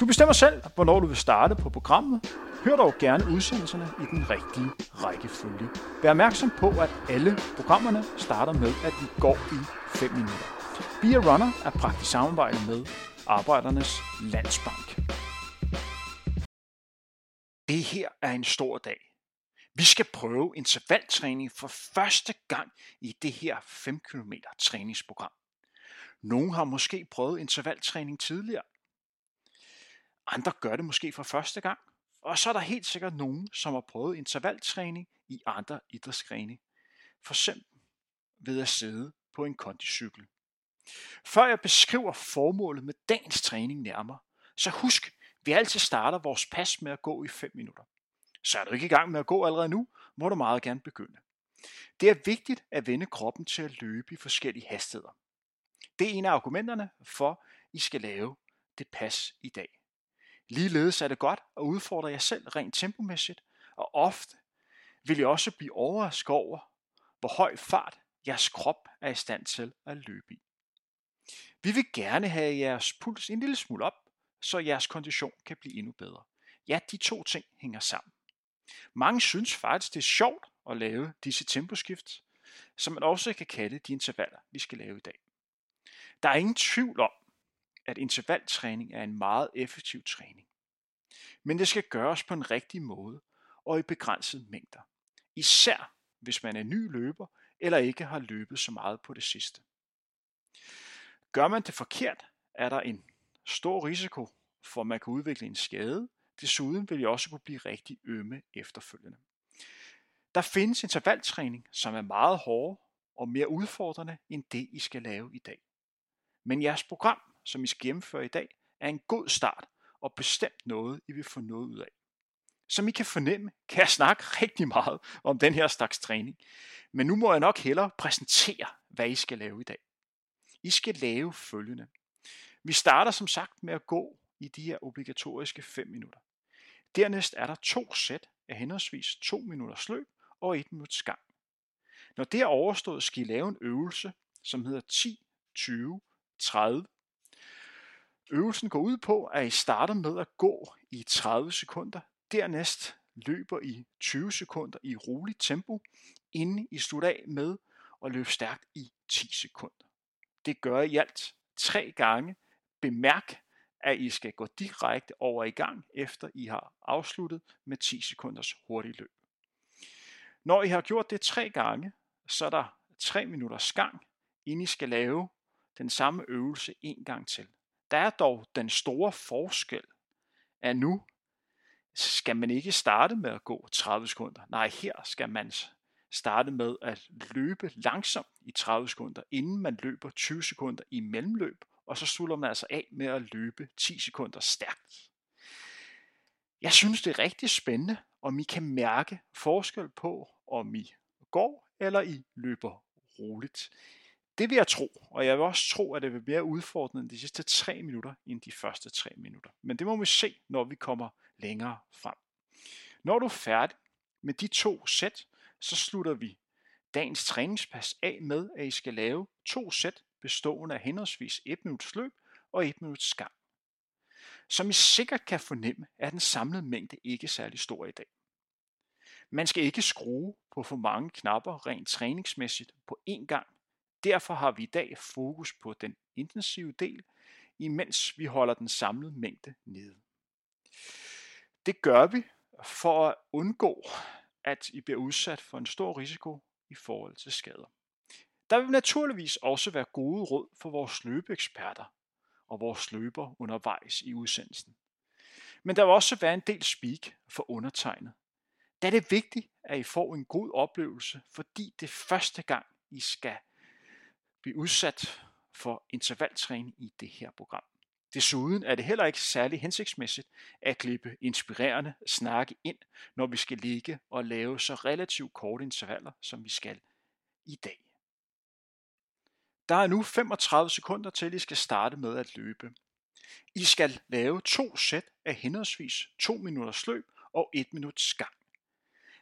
Du bestemmer selv, hvornår du vil starte på programmet. Hør dog gerne udsendelserne i den rigtige rækkefølge. Vær opmærksom på, at alle programmerne starter med, at de går i 5 minutter. Be a Runner er praktisk samarbejde med Arbejdernes Landsbank. Det her er en stor dag. Vi skal prøve intervaltræning for første gang i det her 5 km træningsprogram. Nogle har måske prøvet intervaltræning tidligere, andre gør det måske for første gang. Og så er der helt sikkert nogen, som har prøvet intervaltræning i andre idrætsgrene. For eksempel ved at sidde på en kondicykel. Før jeg beskriver formålet med dagens træning nærmere, så husk, vi altid starter vores pas med at gå i 5 minutter. Så er du ikke i gang med at gå allerede nu, må du meget gerne begynde. Det er vigtigt at vende kroppen til at løbe i forskellige hastigheder. Det er en af argumenterne for, at I skal lave det pas i dag. Ligeledes er det godt at udfordre jer selv rent tempomæssigt, og ofte vil I også blive overrasket over, hvor høj fart jeres krop er i stand til at løbe i. Vi vil gerne have jeres puls en lille smule op, så jeres kondition kan blive endnu bedre. Ja, de to ting hænger sammen. Mange synes faktisk, det er sjovt at lave disse temposkift, som man også kan kalde de intervaller, vi skal lave i dag. Der er ingen tvivl om, at intervaltræning er en meget effektiv træning. Men det skal gøres på en rigtig måde og i begrænsede mængder. Især hvis man er ny løber eller ikke har løbet så meget på det sidste. Gør man det forkert, er der en stor risiko for, at man kan udvikle en skade. Desuden vil jeg også kunne blive rigtig ømme efterfølgende. Der findes intervaltræning, som er meget hårdere og mere udfordrende end det, I skal lave i dag. Men jeres program som I skal gennemføre i dag, er en god start og bestemt noget, I vil få noget ud af. Som I kan fornemme, kan jeg snakke rigtig meget om den her slags træning. Men nu må jeg nok hellere præsentere, hvad I skal lave i dag. I skal lave følgende. Vi starter som sagt med at gå i de her obligatoriske 5 minutter. Dernæst er der to sæt af henholdsvis 2 minutters løb og 1 minuts gang. Når det er overstået, skal I lave en øvelse, som hedder 10, 20, 30, Øvelsen går ud på, at I starter med at gå i 30 sekunder, dernæst løber I 20 sekunder i roligt tempo, inden I slutter af med at løbe stærkt i 10 sekunder. Det gør I alt tre gange. Bemærk, at I skal gå direkte over i gang, efter I har afsluttet med 10 sekunders hurtig løb. Når I har gjort det tre gange, så er der 3 minutters gang, inden I skal lave den samme øvelse en gang til. Der er dog den store forskel, at nu skal man ikke starte med at gå 30 sekunder. Nej, her skal man starte med at løbe langsomt i 30 sekunder, inden man løber 20 sekunder i mellemløb, og så slutter man altså af med at løbe 10 sekunder stærkt. Jeg synes, det er rigtig spændende, om I kan mærke forskel på, om I går eller I løber roligt. Det vil jeg tro, og jeg vil også tro, at det vil være mere udfordrende de sidste tre minutter end de første tre minutter. Men det må vi se, når vi kommer længere frem. Når du er færdig med de to sæt, så slutter vi dagens træningspas af med, at I skal lave to sæt bestående af henholdsvis 1 minuts løb og 1 minuts gang. Som I sikkert kan fornemme, er den samlede mængde ikke særlig stor i dag. Man skal ikke skrue på for mange knapper rent træningsmæssigt på én gang, Derfor har vi i dag fokus på den intensive del, imens vi holder den samlede mængde nede. Det gør vi for at undgå, at I bliver udsat for en stor risiko i forhold til skader. Der vil naturligvis også være gode råd for vores løbeeksperter og vores løber undervejs i udsendelsen. Men der vil også være en del speak for undertegnet. Da er det vigtigt, at I får en god oplevelse, fordi det er første gang, I skal blive udsat for intervaltræning i det her program. Desuden er det heller ikke særlig hensigtsmæssigt at klippe inspirerende snakke ind, når vi skal ligge og lave så relativt korte intervaller, som vi skal i dag. Der er nu 35 sekunder til, I skal starte med at løbe. I skal lave to sæt af henholdsvis 2 minutters løb og 1 minuts gang.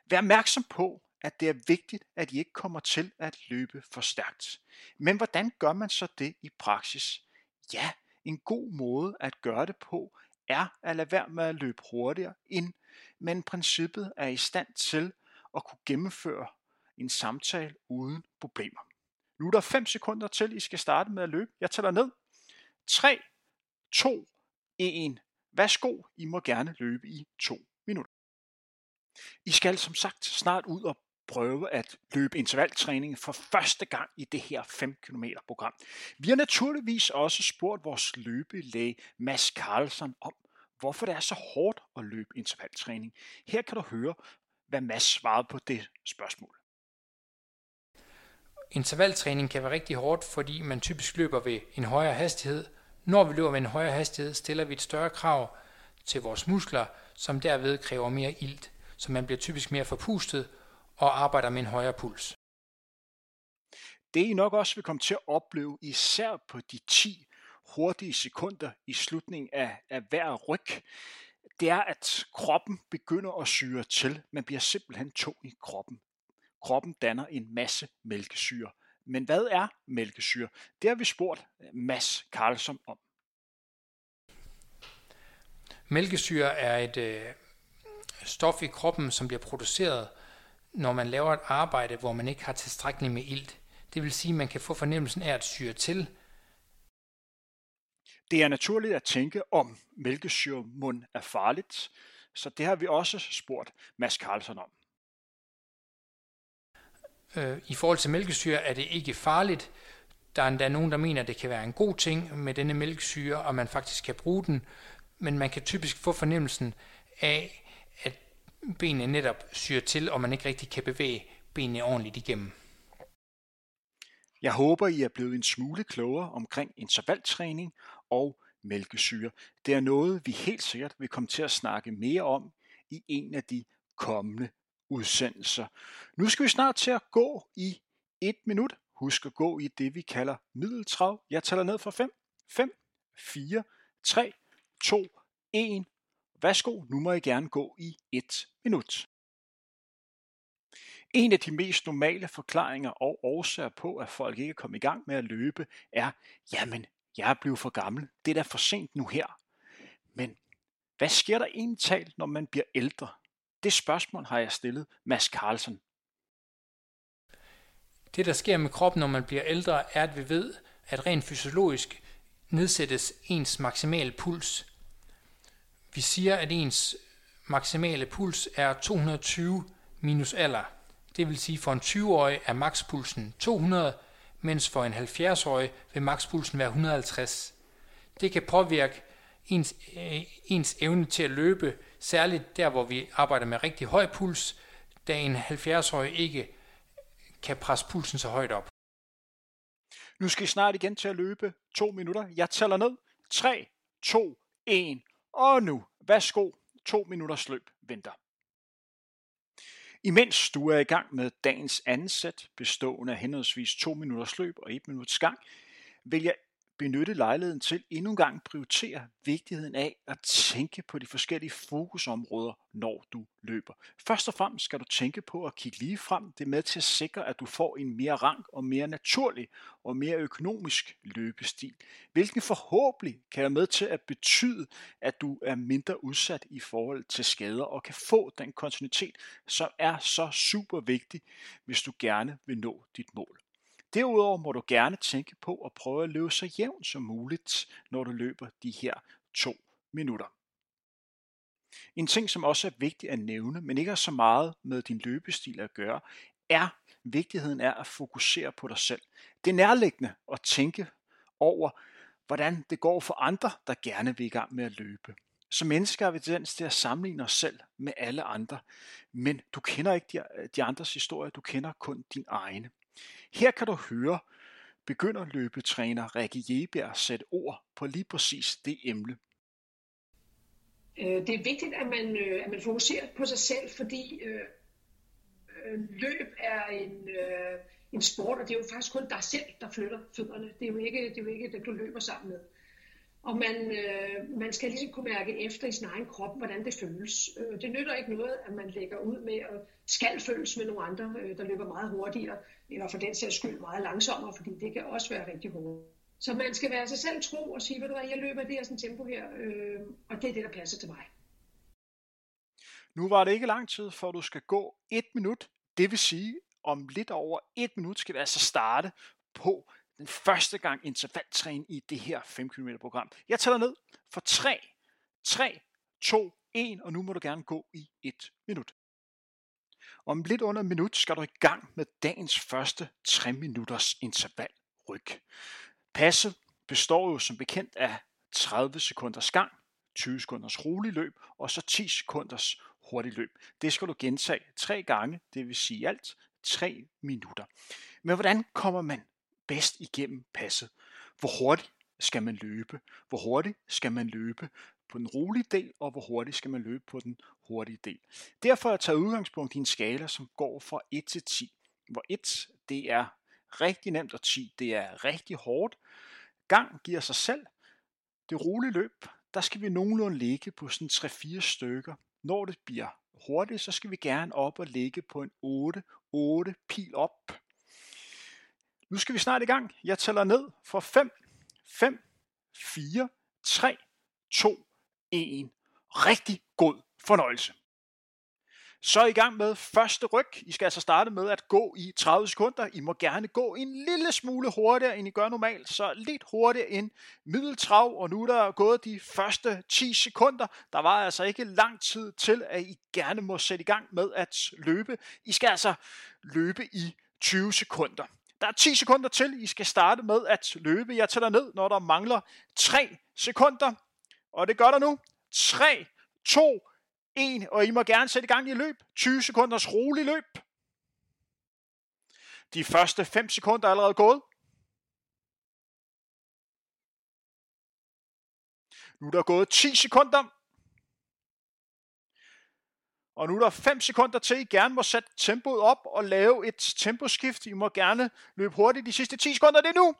Vær opmærksom på, at det er vigtigt, at I ikke kommer til at løbe for stærkt. Men hvordan gør man så det i praksis? Ja, en god måde at gøre det på er at lade være med at løbe hurtigere, end men princippet er i stand til at kunne gennemføre en samtale uden problemer. Nu er der 5 sekunder til, I skal starte med at løbe. Jeg tæller ned. 3, 2, 1. Værsgo, I må gerne løbe i 2 minutter. I skal som sagt snart ud og prøve at løbe intervaltræning for første gang i det her 5 km program. Vi har naturligvis også spurgt vores løbelæge Mads Carlson om, hvorfor det er så hårdt at løbe intervaltræning. Her kan du høre, hvad Mads svarede på det spørgsmål. Intervaltræning kan være rigtig hårdt, fordi man typisk løber ved en højere hastighed. Når vi løber ved en højere hastighed, stiller vi et større krav til vores muskler, som derved kræver mere ilt, så man bliver typisk mere forpustet og arbejder med en højere puls. Det I nok også vil komme til at opleve, især på de 10 hurtige sekunder i slutningen af, af hver ryg, det er, at kroppen begynder at syre til. Man bliver simpelthen tung i kroppen. Kroppen danner en masse mælkesyre. Men hvad er mælkesyre? Det har vi spurgt Mads Carlson om. Mælkesyre er et øh, stof i kroppen, som bliver produceret, når man laver et arbejde, hvor man ikke har tilstrækkeligt med ilt. Det vil sige, at man kan få fornemmelsen af at syre til. Det er naturligt at tænke, om mælkesyremund er farligt, så det har vi også spurgt Mads Carlson om. Øh, I forhold til mælkesyre er det ikke farligt. Der er endda nogen, der mener, at det kan være en god ting med denne mælkesyre, og man faktisk kan bruge den, men man kan typisk få fornemmelsen af, benene netop syrer til, og man ikke rigtig kan bevæge benene ordentligt igennem. Jeg håber, I er blevet en smule klogere omkring intervaltræning og mælkesyre. Det er noget, vi helt sikkert vil komme til at snakke mere om i en af de kommende udsendelser. Nu skal vi snart til at gå i et minut. Husk at gå i det, vi kalder middeltrav. Jeg tæller ned fra 5, 5, 4, 3, 2, 1. Værsgo, nu må I gerne gå i et minut. En af de mest normale forklaringer og årsager på, at folk ikke er kommet i gang med at løbe, er, jamen, jeg er blevet for gammel. Det er da for sent nu her. Men hvad sker der egentlig talt, når man bliver ældre? Det spørgsmål har jeg stillet Mads Carlsen. Det, der sker med kroppen, når man bliver ældre, er, at vi ved, at rent fysiologisk nedsættes ens maksimale puls. Vi siger, at ens maksimale puls er 220 minus alder. Det vil sige, for en 20-årig er makspulsen 200, mens for en 70-årig vil makspulsen være 150. Det kan påvirke ens, øh, ens evne til at løbe, særligt der, hvor vi arbejder med rigtig høj puls, da en 70-årig ikke kan presse pulsen så højt op. Nu skal I snart igen til at løbe to minutter. Jeg tæller ned. 3, 2, 1. Og nu, værsgo, to minutters løb venter. Imens du er i gang med dagens ansæt, sæt, bestående af henholdsvis to minutters løb og et minuts gang, vil jeg benytte lejligheden til endnu en gang prioritere vigtigheden af at tænke på de forskellige fokusområder, når du løber. Først og fremmest skal du tænke på at kigge lige frem. Det er med til at sikre, at du får en mere rank og mere naturlig og mere økonomisk løbestil, hvilken forhåbentlig kan være med til at betyde, at du er mindre udsat i forhold til skader og kan få den kontinuitet, som er så super vigtig, hvis du gerne vil nå dit mål. Derudover må du gerne tænke på at prøve at løbe så jævnt som muligt, når du løber de her to minutter. En ting, som også er vigtig at nævne, men ikke har så meget med din løbestil at gøre, er vigtigheden af at fokusere på dig selv. Det er nærliggende at tænke over, hvordan det går for andre, der gerne vil i gang med at løbe. Som mennesker har vi tendens til at sammenligne os selv med alle andre, men du kender ikke de, andres historie, du kender kun din egne. Her kan du høre begynder løbetræner Rikke Jebjerg sætte ord på lige præcis det emne. Øh, det er vigtigt, at man, øh, at man fokuserer på sig selv, fordi øh, øh løb er en, en sport, og det er jo faktisk kun dig selv, der flytter fødderne. Det er jo ikke, det er jo ikke det, du løber sammen med. Og man, øh, man skal ligesom kunne mærke efter i sin egen krop, hvordan det føles. Øh, det nytter ikke noget, at man lægger ud med at skal føles med nogle andre, øh, der løber meget hurtigere, eller for den sags skyld meget langsommere, fordi det kan også være rigtig hårdt. Så man skal være sig selv tro og sige, ved du hvad, jeg løber det her sådan tempo her, øh, og det er det, der passer til mig. Nu var det ikke lang tid, for du skal gå et minut. Det vil sige, om lidt over et minut skal vi altså starte på den første gang intervaltræning i det her 5 km program. Jeg tæller ned for 3, 3, 2, 1, og nu må du gerne gå i et minut. Om lidt under et minut skal du i gang med dagens første 3 minutters intervalryg. Passet består jo som bekendt af 30 sekunders gang, 20 sekunders rolig løb og så 10 sekunders hurtig løb. Det skal du gentage tre gange, det vil sige alt 3 minutter. Men hvordan kommer man bedst igennem passet? Hvor hurtigt skal man løbe? Hvor hurtigt skal man løbe på den rolige del, og hvor hurtigt skal man løbe på den hurtige del. Derfor har jeg taget udgangspunkt i en skala, som går fra 1 til 10, hvor 1 det er rigtig nemt, og 10 det er rigtig hårdt. Gang giver sig selv. Det rolige løb, der skal vi nogenlunde ligge på sådan 3-4 stykker. Når det bliver hurtigt, så skal vi gerne op og ligge på en 8, 8 pil op. Nu skal vi snart i gang. Jeg tæller ned for 5, 5, 4, 3, 2, 1. Rigtig god fornøjelse. Så er I gang med første ryg. I skal altså starte med at gå i 30 sekunder. I må gerne gå en lille smule hurtigere, end I gør normalt. Så lidt hurtigere end middeltrav. Og nu er der gået de første 10 sekunder. Der var altså ikke lang tid til, at I gerne må sætte i gang med at løbe. I skal altså løbe i 20 sekunder. Der er 10 sekunder til. I skal starte med at løbe. Jeg tæller ned, når der mangler 3 sekunder. Og det gør der nu. 3, 2, 1. Og I må gerne sætte i gang i løb. 20 sekunders rolig løb. De første 5 sekunder er allerede gået. Nu er der gået 10 sekunder. Og nu er der 5 sekunder til, I gerne må sætte tempoet op og lave et temposkift. I må gerne løbe hurtigt de sidste 10 sekunder. Det er nu.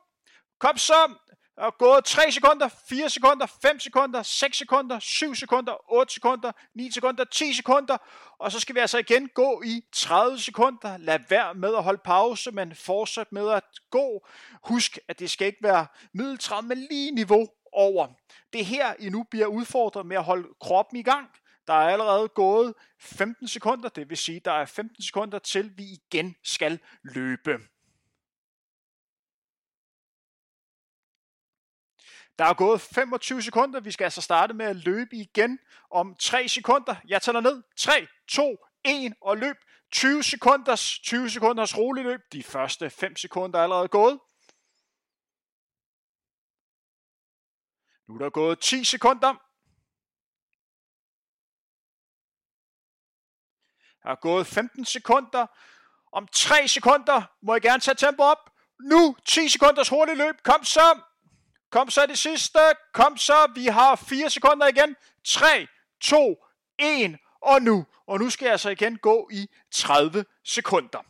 Kom så. Der er gået 3 sekunder, 4 sekunder, 5 sekunder, 6 sekunder, 7 sekunder, 8 sekunder, 9 sekunder, 10 sekunder. Og så skal vi altså igen gå i 30 sekunder. Lad være med at holde pause, men fortsæt med at gå. Husk, at det skal ikke være middeltræt, men lige niveau over. Det er her, I nu bliver udfordret med at holde kroppen i gang. Der er allerede gået 15 sekunder, det vil sige, der er 15 sekunder til, vi igen skal løbe. Der er gået 25 sekunder. Vi skal altså starte med at løbe igen om 3 sekunder. Jeg tæller ned. 3, 2, 1 og løb. 20 sekunders, 20 sekunders rolig løb. De første 5 sekunder er allerede gået. Nu er der gået 10 sekunder. Der er gået 15 sekunder. Om 3 sekunder må jeg gerne tage tempo op. Nu 10 sekunders hurtigt løb. Kom så. Kom så det sidste. Kom så. Vi har 4 sekunder igen. 3, 2, 1 og nu. Og nu skal jeg så igen gå i 30 sekunder.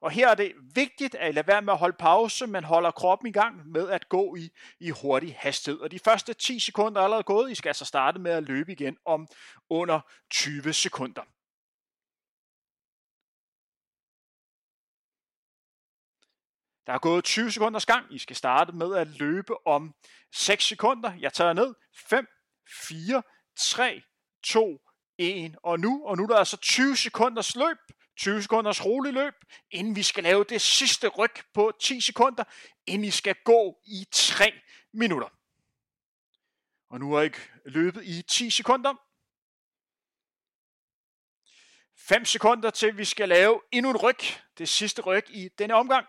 Og her er det vigtigt at lade være med at holde pause, men holder kroppen i gang med at gå i, i hurtig hastighed. Og de første 10 sekunder er allerede gået. I skal altså starte med at løbe igen om under 20 sekunder. Der er gået 20 sekunders gang. I skal starte med at løbe om 6 sekunder. Jeg tager ned. 5, 4, 3, 2, 1 og nu. Og nu er der altså 20 sekunders løb. 20 sekunders rolig løb, inden vi skal lave det sidste ryg på 10 sekunder, inden I skal gå i 3 minutter. Og nu er jeg løbet i 10 sekunder. 5 sekunder til vi skal lave endnu en ryg. Det sidste ryg i denne omgang.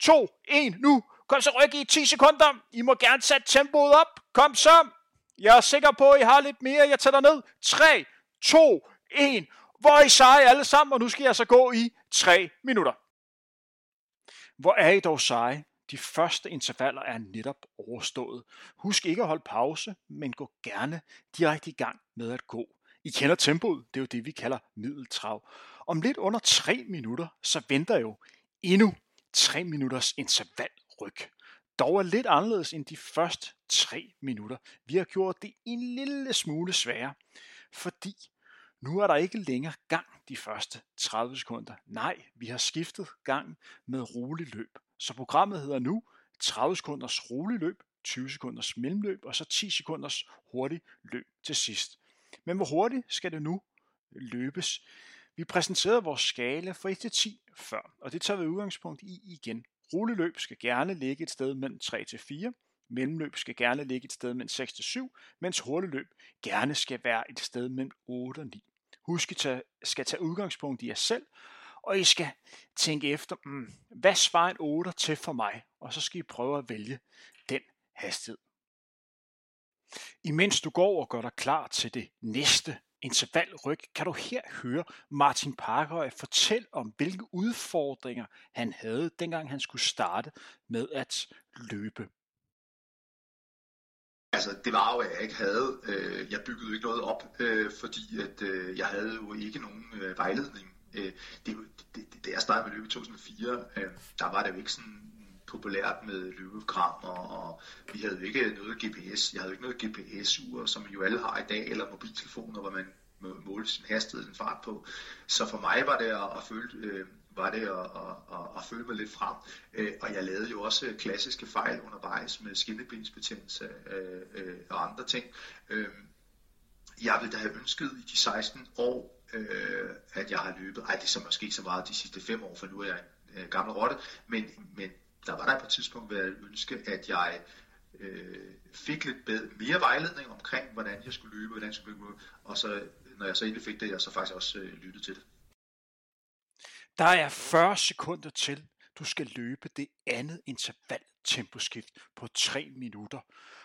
2, 1, nu. Kom så ryk i 10 sekunder. I må gerne sætte tempoet op. Kom så. Jeg er sikker på, at I har lidt mere. Jeg tæller ned. 3, 2, 1. Hvor er I seje alle sammen, og nu skal jeg så gå i 3 minutter. Hvor er I dog seje? De første intervaller er netop overstået. Husk ikke at holde pause, men gå gerne direkte i gang med at gå. I kender tempoet, det er jo det, vi kalder middeltrav. Om lidt under 3 minutter, så venter jo endnu 3 minutters intervalryg. Dog er lidt anderledes end de første 3 minutter. Vi har gjort det en lille smule sværere, fordi nu er der ikke længere gang de første 30 sekunder. Nej, vi har skiftet gang med rolig løb. Så programmet hedder nu 30 sekunders rolig løb, 20 sekunders mellemløb og så 10 sekunders hurtig løb til sidst. Men hvor hurtigt skal det nu løbes? Vi præsenterede vores skala fra 1 til 10 før, og det tager vi udgangspunkt i igen. Rulleløb skal gerne ligge et sted mellem 3 til 4, mellemløb skal gerne ligge et sted mellem 6 til 7, mens hurtigløb gerne skal være et sted mellem 8 og 9. Husk, at tage, skal tage udgangspunkt i jer selv, og I skal tænke efter, mm, hvad svarer en 8 til for mig? Og så skal I prøve at vælge den hastighed. Imens du går og gør dig klar til det næste intervalryg, kan du her høre Martin Parker fortælle om, hvilke udfordringer han havde, dengang han skulle starte med at løbe. Altså, det var jo, at jeg ikke havde, øh, jeg byggede jo ikke noget op, øh, fordi at øh, jeg havde jo ikke nogen øh, vejledning. Øh, det, det, det, jeg startede med løbe i 2004, øh, der var det jo ikke sådan populært med løbekram, og, og vi havde jo ikke noget GPS. Jeg havde ikke noget GPS-ur, som jo alle har i dag, eller mobiltelefoner, hvor man måle sin hastighed, sin fart på. Så for mig var det at, at føle, øh, var det at, at, at, at føle mig lidt frem. Øh, og jeg lavede jo også klassiske fejl undervejs med skinnebensbetændelse øh, øh, og andre ting. Øh, jeg ville da have ønsket i de 16 år, øh, at jeg har løbet. Ej, det er så måske så meget de sidste 5 år, for nu er jeg en øh, gammel rotte. Men, men der var der på et tidspunkt været ønske, at jeg øh, fik lidt bedre, mere vejledning omkring, hvordan jeg skulle løbe, hvordan jeg skulle løbe, og så når jeg så endelig fik det, jeg så faktisk også øh, lyttede til det. Der er 40 sekunder til, du skal løbe det andet interval temposkift på 3 minutter.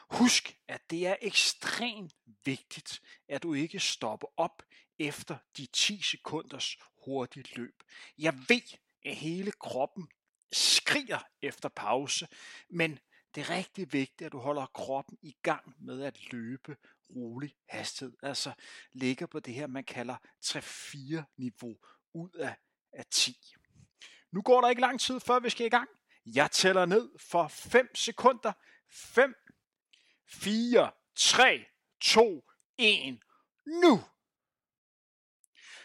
Husk, at det er ekstremt vigtigt, at du ikke stopper op efter de 10 sekunders hurtige løb. Jeg ved, at hele kroppen skriger efter pause, men det er rigtig vigtigt, at du holder kroppen i gang med at løbe rolig hastighed. Altså ligger på det her, man kalder 3-4 niveau ud af, af 10. Nu går der ikke lang tid, før vi skal i gang. Jeg tæller ned for 5 sekunder. 5, 4, 3, 2, 1. Nu!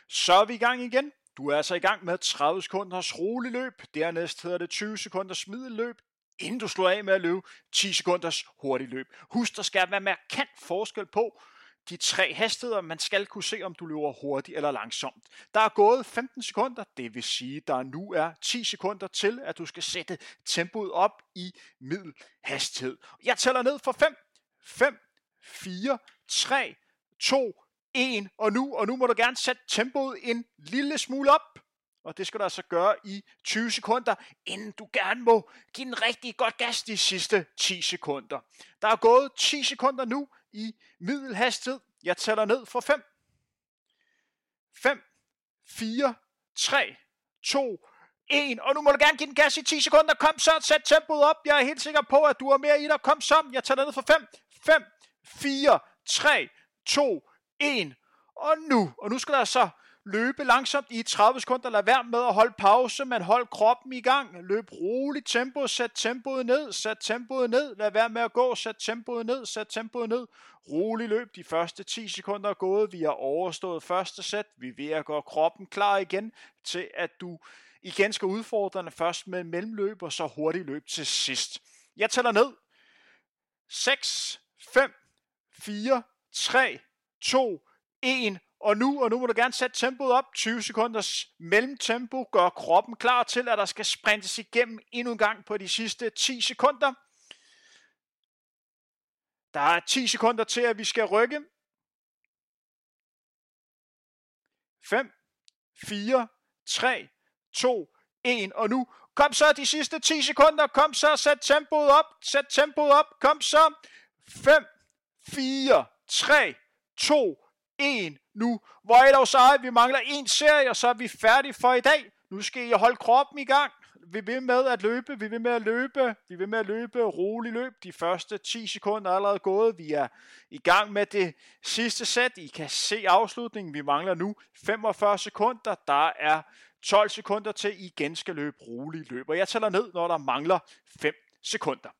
Så er vi i gang igen. Du er altså i gang med 30 sekunders rolig løb. Dernæst hedder det 20 sekunders middelløb inden du slår af med at løbe 10 sekunders hurtig løb. Husk, der skal være markant forskel på de tre hastigheder. Man skal kunne se, om du løber hurtigt eller langsomt. Der er gået 15 sekunder, det vil sige, der nu er 10 sekunder til, at du skal sætte tempoet op i middelhastighed. Jeg tæller ned for 5, 5, 4, 3, 2, 1, og nu, og nu må du gerne sætte tempoet en lille smule op og det skal du altså gøre i 20 sekunder, inden du gerne må give en rigtig godt gas de sidste 10 sekunder. Der er gået 10 sekunder nu i middelhastighed. Jeg tæller ned for 5. 5, 4, 3, 2, 1. Og nu må du gerne give den gas i 10 sekunder. Kom så, sæt tempoet op. Jeg er helt sikker på, at du er mere i dig. Kom så, jeg tæller ned for 5, 5, 4, 3, 2, 1. Og nu, og nu skal der så løbe langsomt i 30 sekunder, lad være med at holde pause, men hold kroppen i gang, løb roligt tempo, sæt tempoet ned, sæt tempoet ned, lad være med at gå, sæt tempoet ned, sæt tempoet ned, rolig løb, de første 10 sekunder er gået, vi har overstået første sæt, vi er ved at gøre kroppen klar igen til, at du igen skal udfordre den først med mellemløb, og så hurtigt løb til sidst. Jeg tæller ned. 6, 5, 4, 3, 2, 1, og nu, og nu må du gerne sætte tempoet op. 20 sekunders mellemtempo gør kroppen klar til, at der skal sprintes igennem endnu en gang på de sidste 10 sekunder. Der er 10 sekunder til, at vi skal rykke. 5, 4, 3, 2, 1. Og nu, kom så de sidste 10 sekunder. Kom så, sæt tempoet op. Sæt tempoet op. Kom så. 5, 4, 3, 2, 1 nu. Hvor er dog så, vi mangler en serie, og så er vi færdige for i dag. Nu skal I holde kroppen i gang. vi vil med at løbe, vi vil med at løbe, vi vil med at løbe, rolig løb. De første 10 sekunder er allerede gået. Vi er i gang med det sidste sæt. I kan se afslutningen. Vi mangler nu 45 sekunder. Der er 12 sekunder til, I igen skal løbe rolig løb. Og jeg tæller ned, når der mangler 5 sekunder.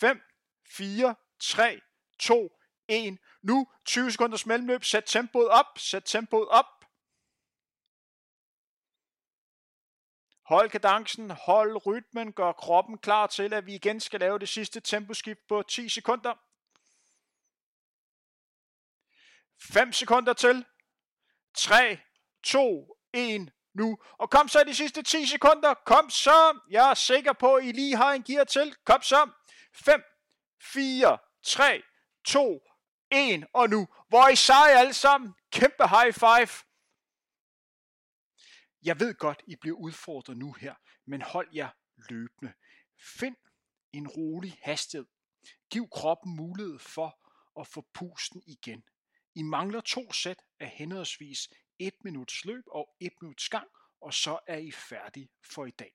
5, 4, 3, 2, 1. Nu 20 sekunders mellemløb. Sæt tempoet op. Sæt tempoet op. Hold kadencen, hold rytmen, gør kroppen klar til, at vi igen skal lave det sidste temposkift på 10 sekunder. 5 sekunder til. 3, 2, 1, nu. Og kom så de sidste 10 sekunder. Kom så. Jeg er sikker på, at I lige har en gear til. Kom så. 5, 4, 3, 2, 1 og nu. Hvor I sej alle sammen. Kæmpe high five. Jeg ved godt, I bliver udfordret nu her, men hold jer løbende. Find en rolig hastighed. Giv kroppen mulighed for at få pusten igen. I mangler to sæt af henholdsvis 1 minuts løb og 1 minuts gang, og så er I færdige for i dag.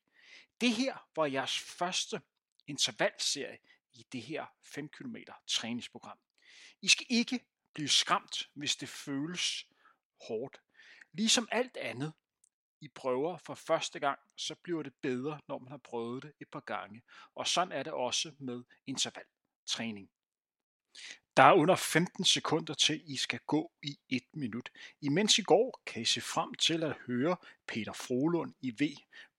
Det her var jeres første intervalserie i det her 5 km træningsprogram. I skal ikke blive skræmt, hvis det føles hårdt. Ligesom alt andet, i prøver for første gang, så bliver det bedre, når man har prøvet det et par gange. Og sådan er det også med intervaltræning. Der er under 15 sekunder til, I skal gå i et minut. Imens I går, kan I se frem til at høre Peter Frolund i V,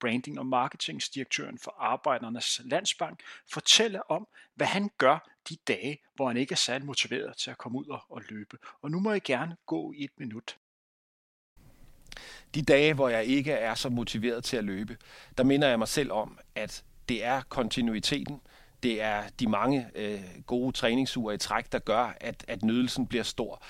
branding- og marketingsdirektøren for Arbejdernes Landsbank, fortælle om, hvad han gør de dage, hvor han ikke er særlig motiveret til at komme ud og løbe. Og nu må jeg gerne gå i et minut. De dage, hvor jeg ikke er så motiveret til at løbe, der minder jeg mig selv om, at det er kontinuiteten, det er de mange øh, gode træningsuger i træk, der gør, at, at nydelsen bliver stor.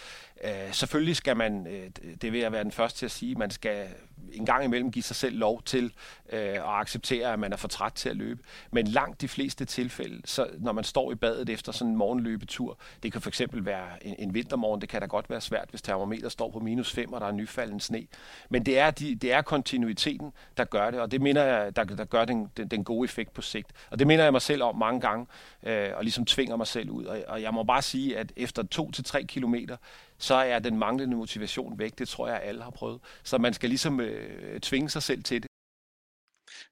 Øh, selvfølgelig skal man, øh, det vil jeg være den første til at sige, man skal en gang imellem give sig selv lov til øh, at acceptere, at man er for træt til at løbe. Men langt de fleste tilfælde, så når man står i badet efter sådan en morgenløbetur, det kan for eksempel være en, en vintermorgen, det kan da godt være svært, hvis termometer står på minus 5, og der er nyfalden sne. Men det er, de, det er kontinuiteten, der gør det, og det mener jeg, der, der gør den, den, den gode effekt på sigt. Og det minder jeg mig selv om mange gange, øh, og ligesom tvinger mig selv ud. Og, og jeg må bare sige, at efter 2-3 kilometer, så er den manglende motivation væk. Det tror jeg, alle har prøvet. Så man skal ligesom øh, tvinge sig selv til det.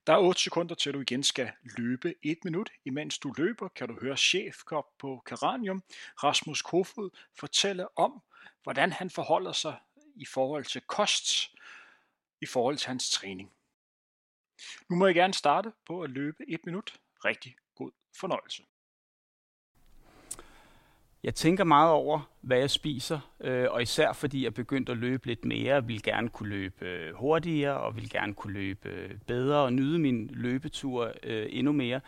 Der er 8 sekunder til, du igen skal løbe et minut. Imens du løber, kan du høre chefkop på Karanium, Rasmus Kofod, fortælle om, hvordan han forholder sig i forhold til kost, i forhold til hans træning. Nu må jeg gerne starte på at løbe et minut. Rigtig god fornøjelse. Jeg tænker meget over, hvad jeg spiser, øh, og især fordi jeg begyndte at løbe lidt mere, vil gerne kunne løbe øh, hurtigere, og vil gerne kunne løbe øh, bedre, og nyde min løbetur øh, endnu mere.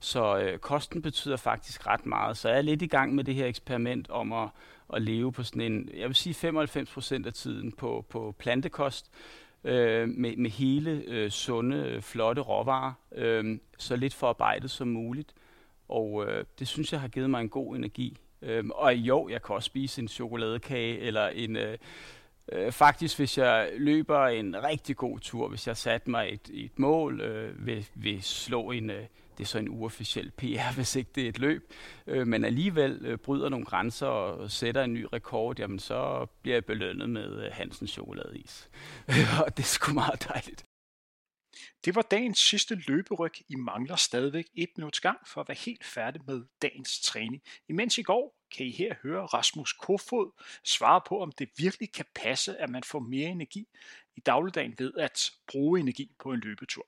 Så øh, kosten betyder faktisk ret meget. Så jeg er lidt i gang med det her eksperiment om at, at leve på sådan en, jeg vil sige 95% af tiden på, på plantekost, øh, med, med hele øh, sunde, flotte råvarer, øh, så lidt forarbejdet som muligt. Og øh, det synes jeg har givet mig en god energi Øhm, og jo, jeg kan også spise en chokoladekage, eller en... Øh, øh, faktisk, hvis jeg løber en rigtig god tur, hvis jeg satte mig et, et mål, øh, vil, vil slå en... Øh, det er så en uofficiel PR, hvis ikke det er et løb, øh, men alligevel øh, bryder nogle grænser og sætter en ny rekord, jamen så bliver jeg belønnet med øh, Hansens chokoladeis. og det er sgu meget dejligt. Det var dagens sidste løberyg. I mangler stadigvæk et minuts gang for at være helt færdig med dagens træning. Imens i går kan I her høre Rasmus Kofod svare på, om det virkelig kan passe, at man får mere energi i dagligdagen ved at bruge energi på en løbetur.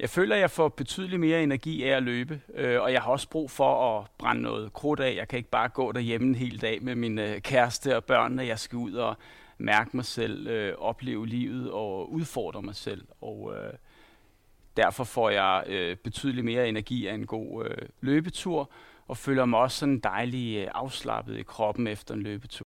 Jeg føler, at jeg får betydeligt mere energi af at løbe, øh, og jeg har også brug for at brænde noget krudt af. Jeg kan ikke bare gå derhjemme en hel dag med min øh, kæreste og børnene. Jeg skal ud og mærke mig selv, øh, opleve livet og udfordre mig selv. Og øh, derfor får jeg øh, betydeligt mere energi af en god øh, løbetur, og føler mig også sådan dejlig øh, afslappet i kroppen efter en løbetur.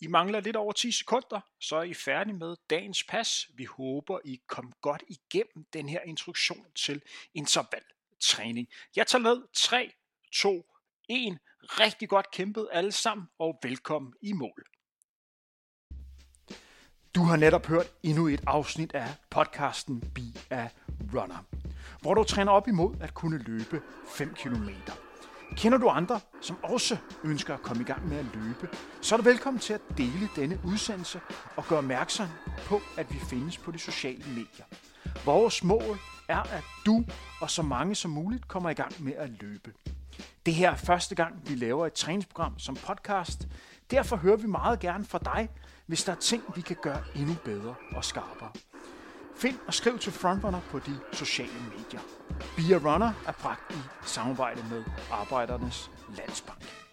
I mangler lidt over 10 sekunder, så er I færdige med dagens pas. Vi håber, I kom godt igennem den her instruktion til intervaltræning. Jeg tager med 3, 2, 1. Rigtig godt kæmpet alle sammen, og velkommen i mål. Du har netop hørt endnu et afsnit af podcasten Be a Runner, hvor du træner op imod at kunne løbe 5 km. Kender du andre, som også ønsker at komme i gang med at løbe, så er du velkommen til at dele denne udsendelse og gøre opmærksom på, at vi findes på de sociale medier. Vores mål er, at du og så mange som muligt kommer i gang med at løbe. Det her er første gang, vi laver et træningsprogram som podcast. Derfor hører vi meget gerne fra dig, hvis der er ting, vi kan gøre endnu bedre og skarpere. Find og skriv til Frontrunner på de sociale medier. Be a Runner er bragt i samarbejde med Arbejdernes Landsbank.